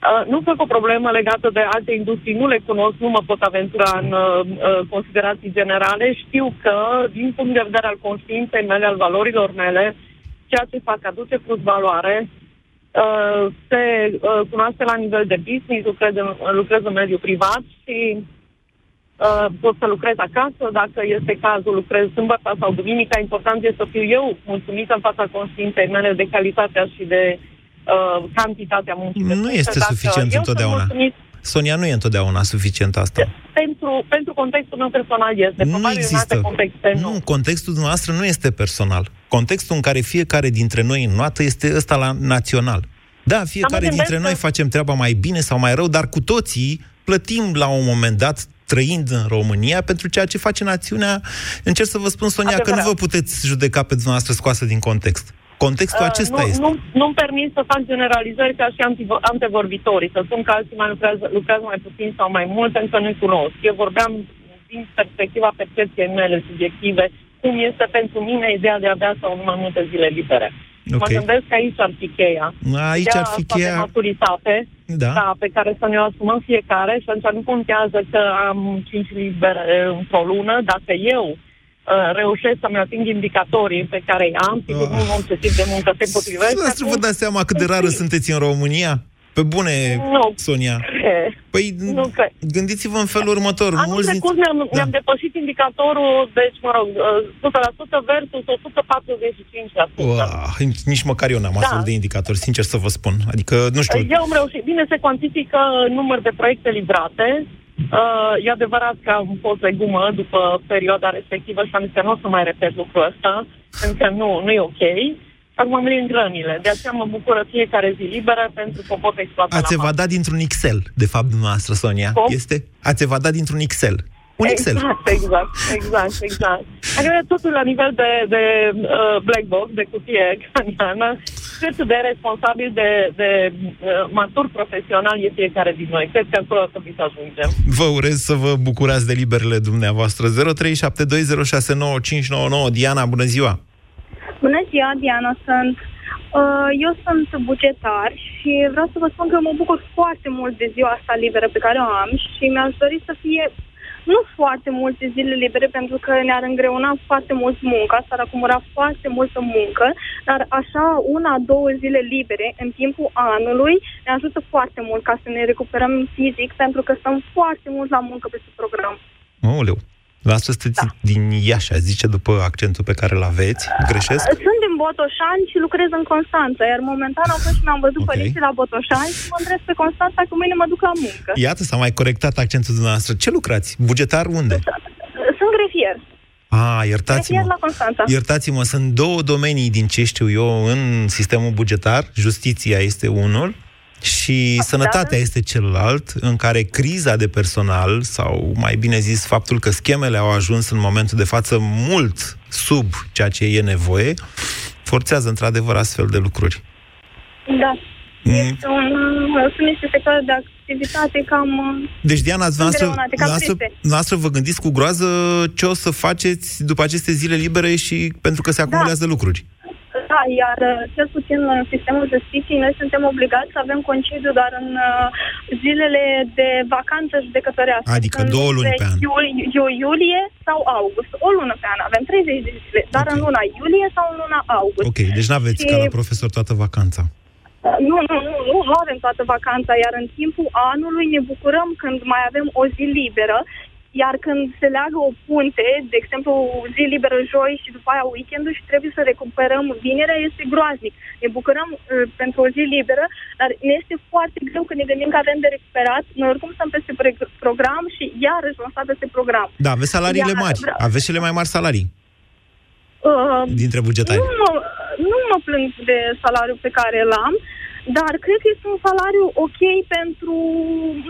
Uh, nu fac o problemă legată de alte industrii, nu le cunosc, nu mă pot aventura în uh, uh, considerații generale. Știu că, din punct de vedere al conștiinței mele, al valorilor mele, ceea ce fac aduce plus valoare, uh, se uh, cunoaște la nivel de business, lucrez în, lucrez în mediul privat și uh, pot să lucrez acasă, dacă este cazul, lucrez sâmbătă sau duminica. Important este să fiu eu mulțumită în fața conștiinței mele de calitatea și de uh, cantitatea muncii. Nu depuse. este Dacă suficient eu sunt întotdeauna. mulțumit, Sonia, nu e întotdeauna suficient asta. pentru, pentru contextul meu personal este. Nu Probabil în există. alte contexte nu. Nu, contextul dumneavoastră nu este personal. Contextul în care fiecare dintre noi înnoată este ăsta la național. Da, fiecare gândesc dintre că- noi facem treaba mai bine sau mai rău, dar cu toții plătim la un moment dat trăind în România pentru ceea ce face națiunea. Încerc să vă spun, Sonia, că nu Adevărat. vă puteți judeca pe dumneavoastră scoasă din context. Contextul Uh, acesta nu, este. Nu, nu-mi permit să fac generalizări ca și antivo- antevorbitorii, să spun că alții mai lucrează, lucrează mai puțin sau mai mult, pentru că nu-i cunosc. Eu vorbeam din perspectiva percepției mele subiective, cum este pentru mine ideea de a avea sau nu mai multe zile libere. Ok. Mă gândesc că aici ar fi cheia. Aici Ideea ar fi asta de cheia... maturitate, Da. da, pe care să ne o asumăm fiecare și atunci nu contează că am 5 libere într-o lună, dacă eu uh, reușesc să-mi ating indicatorii pe care îi am, sigur, Ah. nu un ce tip de muncă se potrivește. Dumneavoastră vă dați seama cât de rară sunteți în România? Pe bune, Nu. Sonia. cred. Păi, Nu cred. gândiți-vă în felul următor. Anul Mulți trecut mi-am, Da. mi-am depășit indicatorul, deci, mă rog, uh, 100% versus 145%. Uah, nici măcar eu n-am Da. astfel de indicatori, sincer să vă spun. Adică, nu știu, Eu am reușit. Bine, se cuantifică număr de proiecte livrate. Uh, e adevărat că am fost de gumă după perioada respectivă și am zis că nu o să mai repet lucrul ăsta, pentru că nu, nu e ok. Acum am venit în grănile. De aceea mă bucură fiecare zi liberă pentru că o pot exploata ați la evadat dintr-un Excel, de fapt, dumneavoastră, Sonia. Cum? Este? Ați evadat dintr-un Excel. Un Excel. Exact, exact, exact, exact. Adică totul la nivel de, de uh, black box, de cutie craniană, cât de responsabil, de, de uh, matur profesional e fiecare din noi. Cred că acolo ar trebui să ajungem. Vă urez să vă bucurați de liberele dumneavoastră. 0372069599. Diana, bună ziua! Bună ziua, Diana sunt. Uh, Eu sunt bugetar și vreau să vă spun că mă bucur foarte mult de ziua asta liberă pe care o am și mi-aș dori să fie nu foarte multe zile libere pentru că ne-ar îngreuna foarte mult munca, s-ar acumula foarte multă muncă, dar așa una, două zile libere în timpul anului ne ajută foarte mult ca să ne recuperăm fizic pentru că stăm foarte mult la muncă peste program. Aoleu. La asta sunteți da. din Iași, aș zice, după accentul pe care îl aveți. Greșesc? Sunt din Botoșani și lucrez în Constanța, iar momentan am fost și mi-am văzut Ok. okay. părinții la Botoșani și mă îndrept pe Constanța că mâine mă duc la muncă. Iată, s-a mai corectat accentul dumneavoastră. Ce lucrați? Bugetar unde? Sunt grefier. Ah, iertați-mă. Grefier la Constanța. Iertați-mă, sunt două domenii din ce știu eu în sistemul bugetar. Justiția este unul și sănătatea este celălalt, în care criza de personal, sau mai bine zis faptul că schemele au ajuns în momentul de față mult sub ceea ce e nevoie, forțează într-adevăr astfel de lucruri. Da. Mm. Este un, sunt niște sectoare de activitate cam... Deci, Diana, dumneavoastră, îngreunate, cam dumneavoastră, triste. dumneavotră vă gândiți cu groază ce o să faceți după aceste zile libere și pentru că se acumulează lucruri. Da, iar uh, cel puțin în sistemul justiției noi suntem obligați să avem concediu doar în uh, zilele de vacanță judecătorească. Adică Când două luni pe an. Iul, iul, iulie sau august. O lună pe an. Avem 30 de zile, dar în luna iulie sau în luna august. Ok, deci nu aveți Și- ca la profesor toată vacanța. Uh, Nu, nu, nu, nu, nu avem toată vacanța, iar în timpul anului ne bucurăm când mai avem o zi liberă, iar când se leagă o punte, de exemplu zi liberă joi și după aia weekendul și trebuie să recuperăm vinerea, este groaznic. Ne bucurăm uh, pentru o zi liberă, dar ne este foarte greu când ne gândim că avem de recuperat. Noi oricum stăm peste pre- program și iarăși vom sta peste program. Da, aveți salariile Iar- mari. Aveți cele mai mari salarii Uh, dintre bugetari. Nu mă, nu mă plâng de salariul pe care îl am, dar cred că este un salariu ok pentru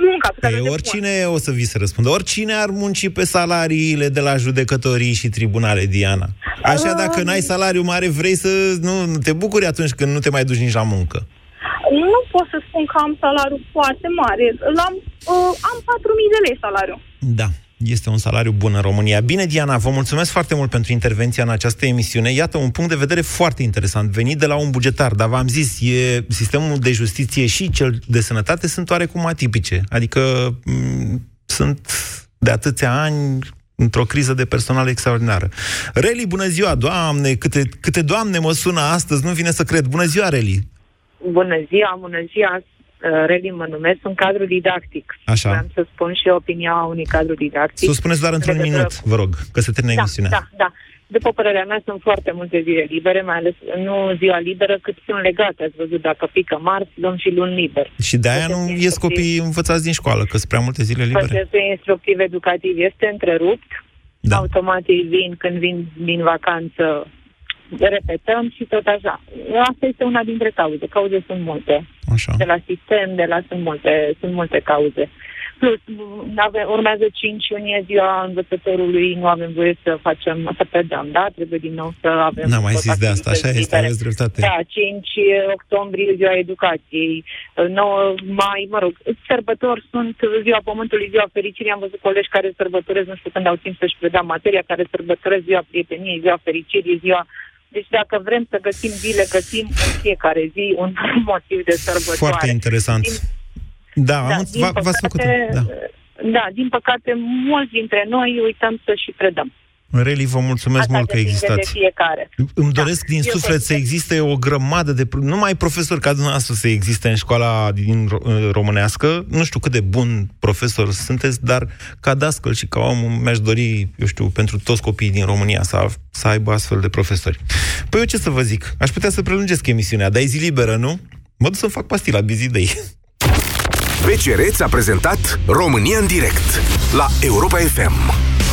munca pe care Păi, o oricine o să vi se răspundă. Oricine ar munci pe salariile de la judecătorii și tribunale, Diana. Așa, dacă n-ai salariu mare, vrei să nu, nu te bucuri atunci când nu te mai duci nici la muncă. Nu pot să spun că am salariu foarte mare. L-am, uh, am 4.000 de lei salariu. Da, este un salariu bun în România. Bine, Diana, vă mulțumesc foarte mult pentru intervenția în această emisiune. Iată, un punct de vedere foarte interesant, venit de la un bugetar, dar v-am zis, e, sistemul de justiție și cel de sănătate sunt oarecum atipice. Adică m- sunt de atâția ani într-o criză de personal extraordinară. Reli, bună ziua! Doamne, câte, câte doamne mă sună astăzi, nu vine să cred. Bună ziua, Reli! Bună ziua, bună ziua, Uh, Reli mă numesc, sunt cadru didactic. Așa. Vreau să spun și opinia unui cadru didactic. Să o spuneți doar într-un Legătură- minut, vă rog, că se termină da, emisiunea. Da, da. După părerea mea, sunt foarte multe zile libere, mai ales nu ziua liberă, cât sunt legate. Ați văzut, dacă pică marți, luăm și luni liber. Și de-aia nu ies copiii învățați din școală, că sunt prea multe zile libere. Procesul instructiv educativ este întrerupt. Da. Automat ei vin când vin din vacanță, repetăm și tot așa. Asta este una dintre cauze. Cauze sunt multe. Așa. De la sistem, de la sunt multe, sunt multe cauze. Plus, ave, urmează 5 iunie, ziua învățătorului, nu avem voie să facem, să predăm, da? Trebuie din nou să avem... N-am mai tot zis de asta, așa activități este, libere. aveți dreptate. Da, 5 octombrie, ziua educației, 9 mai, mă rog, sărbători sunt ziua Pământului, ziua fericirii. Am văzut colegi care sărbătoresc, nu știu când au timp să-și predea materia, care sărbătoresc ziua prieteniei, ziua fericirii, ziua... Deci dacă vrem să găsim zile, găsim în fiecare zi un motiv de sărbătoare. Foarte interesant. Da, am, Da, înț- din v- v-ați făcut. păcate, Da. da, din păcate, mulți dintre noi uităm să și predăm. Reli, vă mulțumesc Asta mult că depinde existați. de fiecare. Îmi doresc din eu suflet să existe o grămadă de... pro- Numai profesori ca dumneavoastră să existe în școala din ro- uh, românească. Nu știu cât de bun profesor sunteți, dar ca dascăl și ca om mi-aș dori, eu știu, pentru toți copiii din România să, să aibă astfel de profesori. Păi eu ce să vă zic? Aș putea să prelungesc emisiunea, dar e zi liberă, nu? Mă duc să-mi fac pastila Busy Day. BCR ți-a prezentat România în direct la Europa FM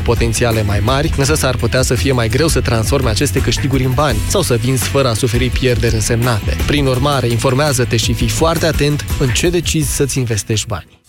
potențiale mai mari, însă s-ar putea să fie mai greu să transforme aceste câștiguri în bani sau să vinzi fără a suferi pierderi însemnate. Prin urmare, informează-te și fii foarte atent în ce decizi să-ți investești bani.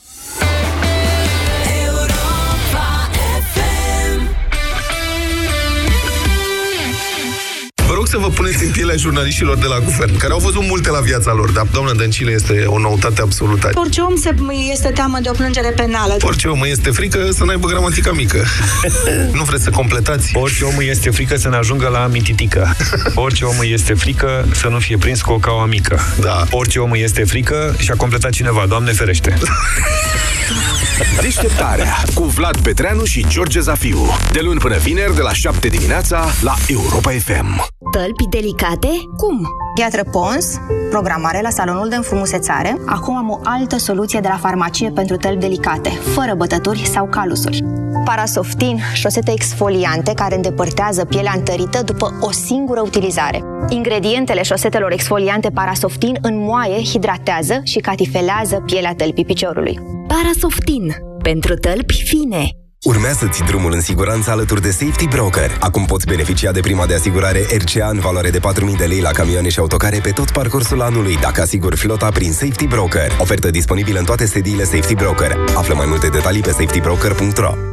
Vă rog să vă puneți în pielea jurnaliștilor de la guvern, care au văzut multe la viața lor, dar doamna Dăncilă este o noutate absolută. Orice om se, este teamă de o plângere penală. Orice om este frică să n-aibă gramatica mică. nu vreți să completați? Orice om îi este frică să ne ajungă la mititică. Orice om îi este frică să nu fie prins cu o caua mică. Da. Orice om îi este frică și a completat cineva, Doamne ferește. Deșteptarea cu Vlad Petreanu și George Zafiu. De luni până vineri, de la 7 dimineața, la Europa FM. Tălpi delicate? Cum? Gheatră Pons, programare la salonul de înfrumusețare. Acum am o altă soluție de la farmacie pentru tălpi delicate, fără bătături sau calusuri. Parasoftin, șosete exfoliante care îndepărtează pielea întărită după o singură utilizare. Ingredientele șosetelor exfoliante Parasoftin înmoaie, hidratează și catifelează pielea tălpii piciorului. Parasoftin. Pentru tălpi fine. Urmează-ți drumul în siguranță alături de Safety Broker. Acum poți beneficia de prima de asigurare RCA în valoare de 4.000 de lei la camioane și autocare pe tot parcursul anului, dacă asiguri flota prin Safety Broker. Ofertă disponibilă în toate sediile Safety Broker. Află mai multe detalii pe safetybroker.ro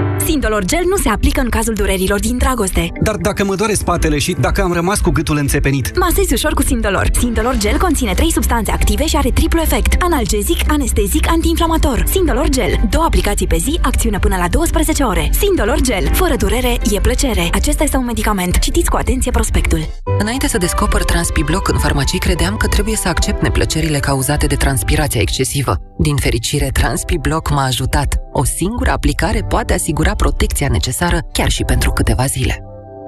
Sindolor Gel nu se aplică în cazul durerilor din dragoste. Dar dacă mă doare spatele și dacă am rămas cu gâtul înțepenit? Masezi ușor cu Sindolor. Sindolor Gel conține 3 substanțe active și are triplu efect. Analgezic, anestezic, antiinflamator. Sindolor Gel. Două aplicații pe zi, acțiune până la 12 ore. Sindolor Gel. Fără durere, e plăcere. Acesta este un medicament. Citiți cu atenție prospectul. Înainte să descoper TranspiBlock în farmacii, credeam că trebuie să accept neplăcerile cauzate de transpirația excesivă. Din fericire, TranspiBlock m-a ajutat. O singură aplicare poate asigura protecția necesară chiar și pentru câteva zile.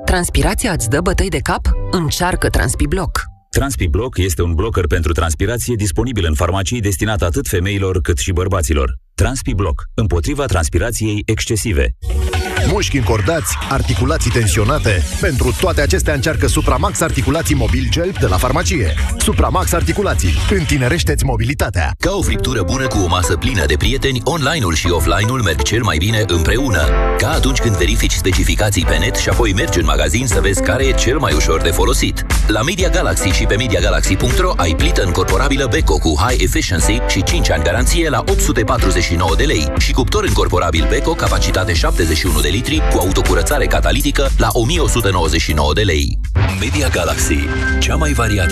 Transpirația îți dă bătăi de cap? Încearcă TranspiBlock. TranspiBlock este un blocker pentru transpirație disponibil în farmacii destinat atât femeilor cât și bărbaților. TranspiBlock, împotriva transpirației excesive. Mușchi încordați, articulații tensionate. Pentru toate acestea încearcă Supramax Articulații Mobil Gel de la farmacie. Supramax Articulații. Întinerește-ți mobilitatea. Ca o friptură bună cu o masă plină de prieteni, online-ul și offline-ul merg cel mai bine împreună. Ca atunci când verifici specificații pe net și apoi mergi în magazin să vezi care e cel mai ușor de folosit. La Media Galaxy și pe MediaGalaxy.ro ai plită încorporabilă Beko cu High Efficiency și 5 ani garanție la 849 de lei și cuptor încorporabil Beko capacitate 71 de litri cu autocurățare catalitică la 1199 de lei. Media Galaxy, cea mai variată